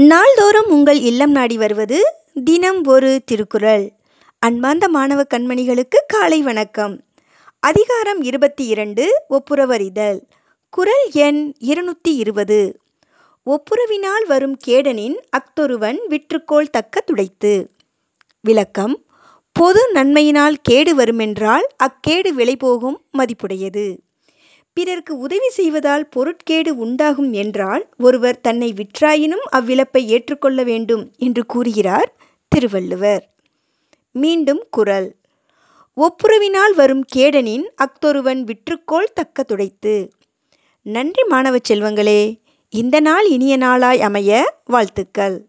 நாள்தோறும் உங்கள் இல்லம் நாடி வருவது தினம் ஒரு திருக்குறள். அன்பார்ந்த மாணவ கண்மணிகளுக்கு காலை வணக்கம். அதிகாரம் இருபத்தி இரண்டு ஒப்புரவறிதல். குறள் எண் இருநூற்றி இருபது. ஒப்புரவினால் வரும் கேடனின் அக்தொருவன் விற்றுக்கோள் தக்க துடைத்து. விளக்கம் பொது நன்மையினால் கேடு வருமென்றால் அக்கேடு விலைபோகும் மதிப்புடையது. பிறர்க்கு உதவி செய்வதால் பொருட்கேடு உண்டாகும் என்றால் ஒருவர் தன்னை விற்றாயினும் அவ்விழப்பை ஏற்றுக்கொள்ள வேண்டும் என்று கூறுகிறார் திருவள்ளுவர். மீண்டும் குரல். ஒப்புரவினால் வரும் கேடனின் அக்தொருவன் விற்றுக்கோள் தக்க துடைத்து. நன்றி மாணவ செல்வங்களே இந்த நாள் இனிய நாளாய் அமைய வாழ்த்துக்கள்.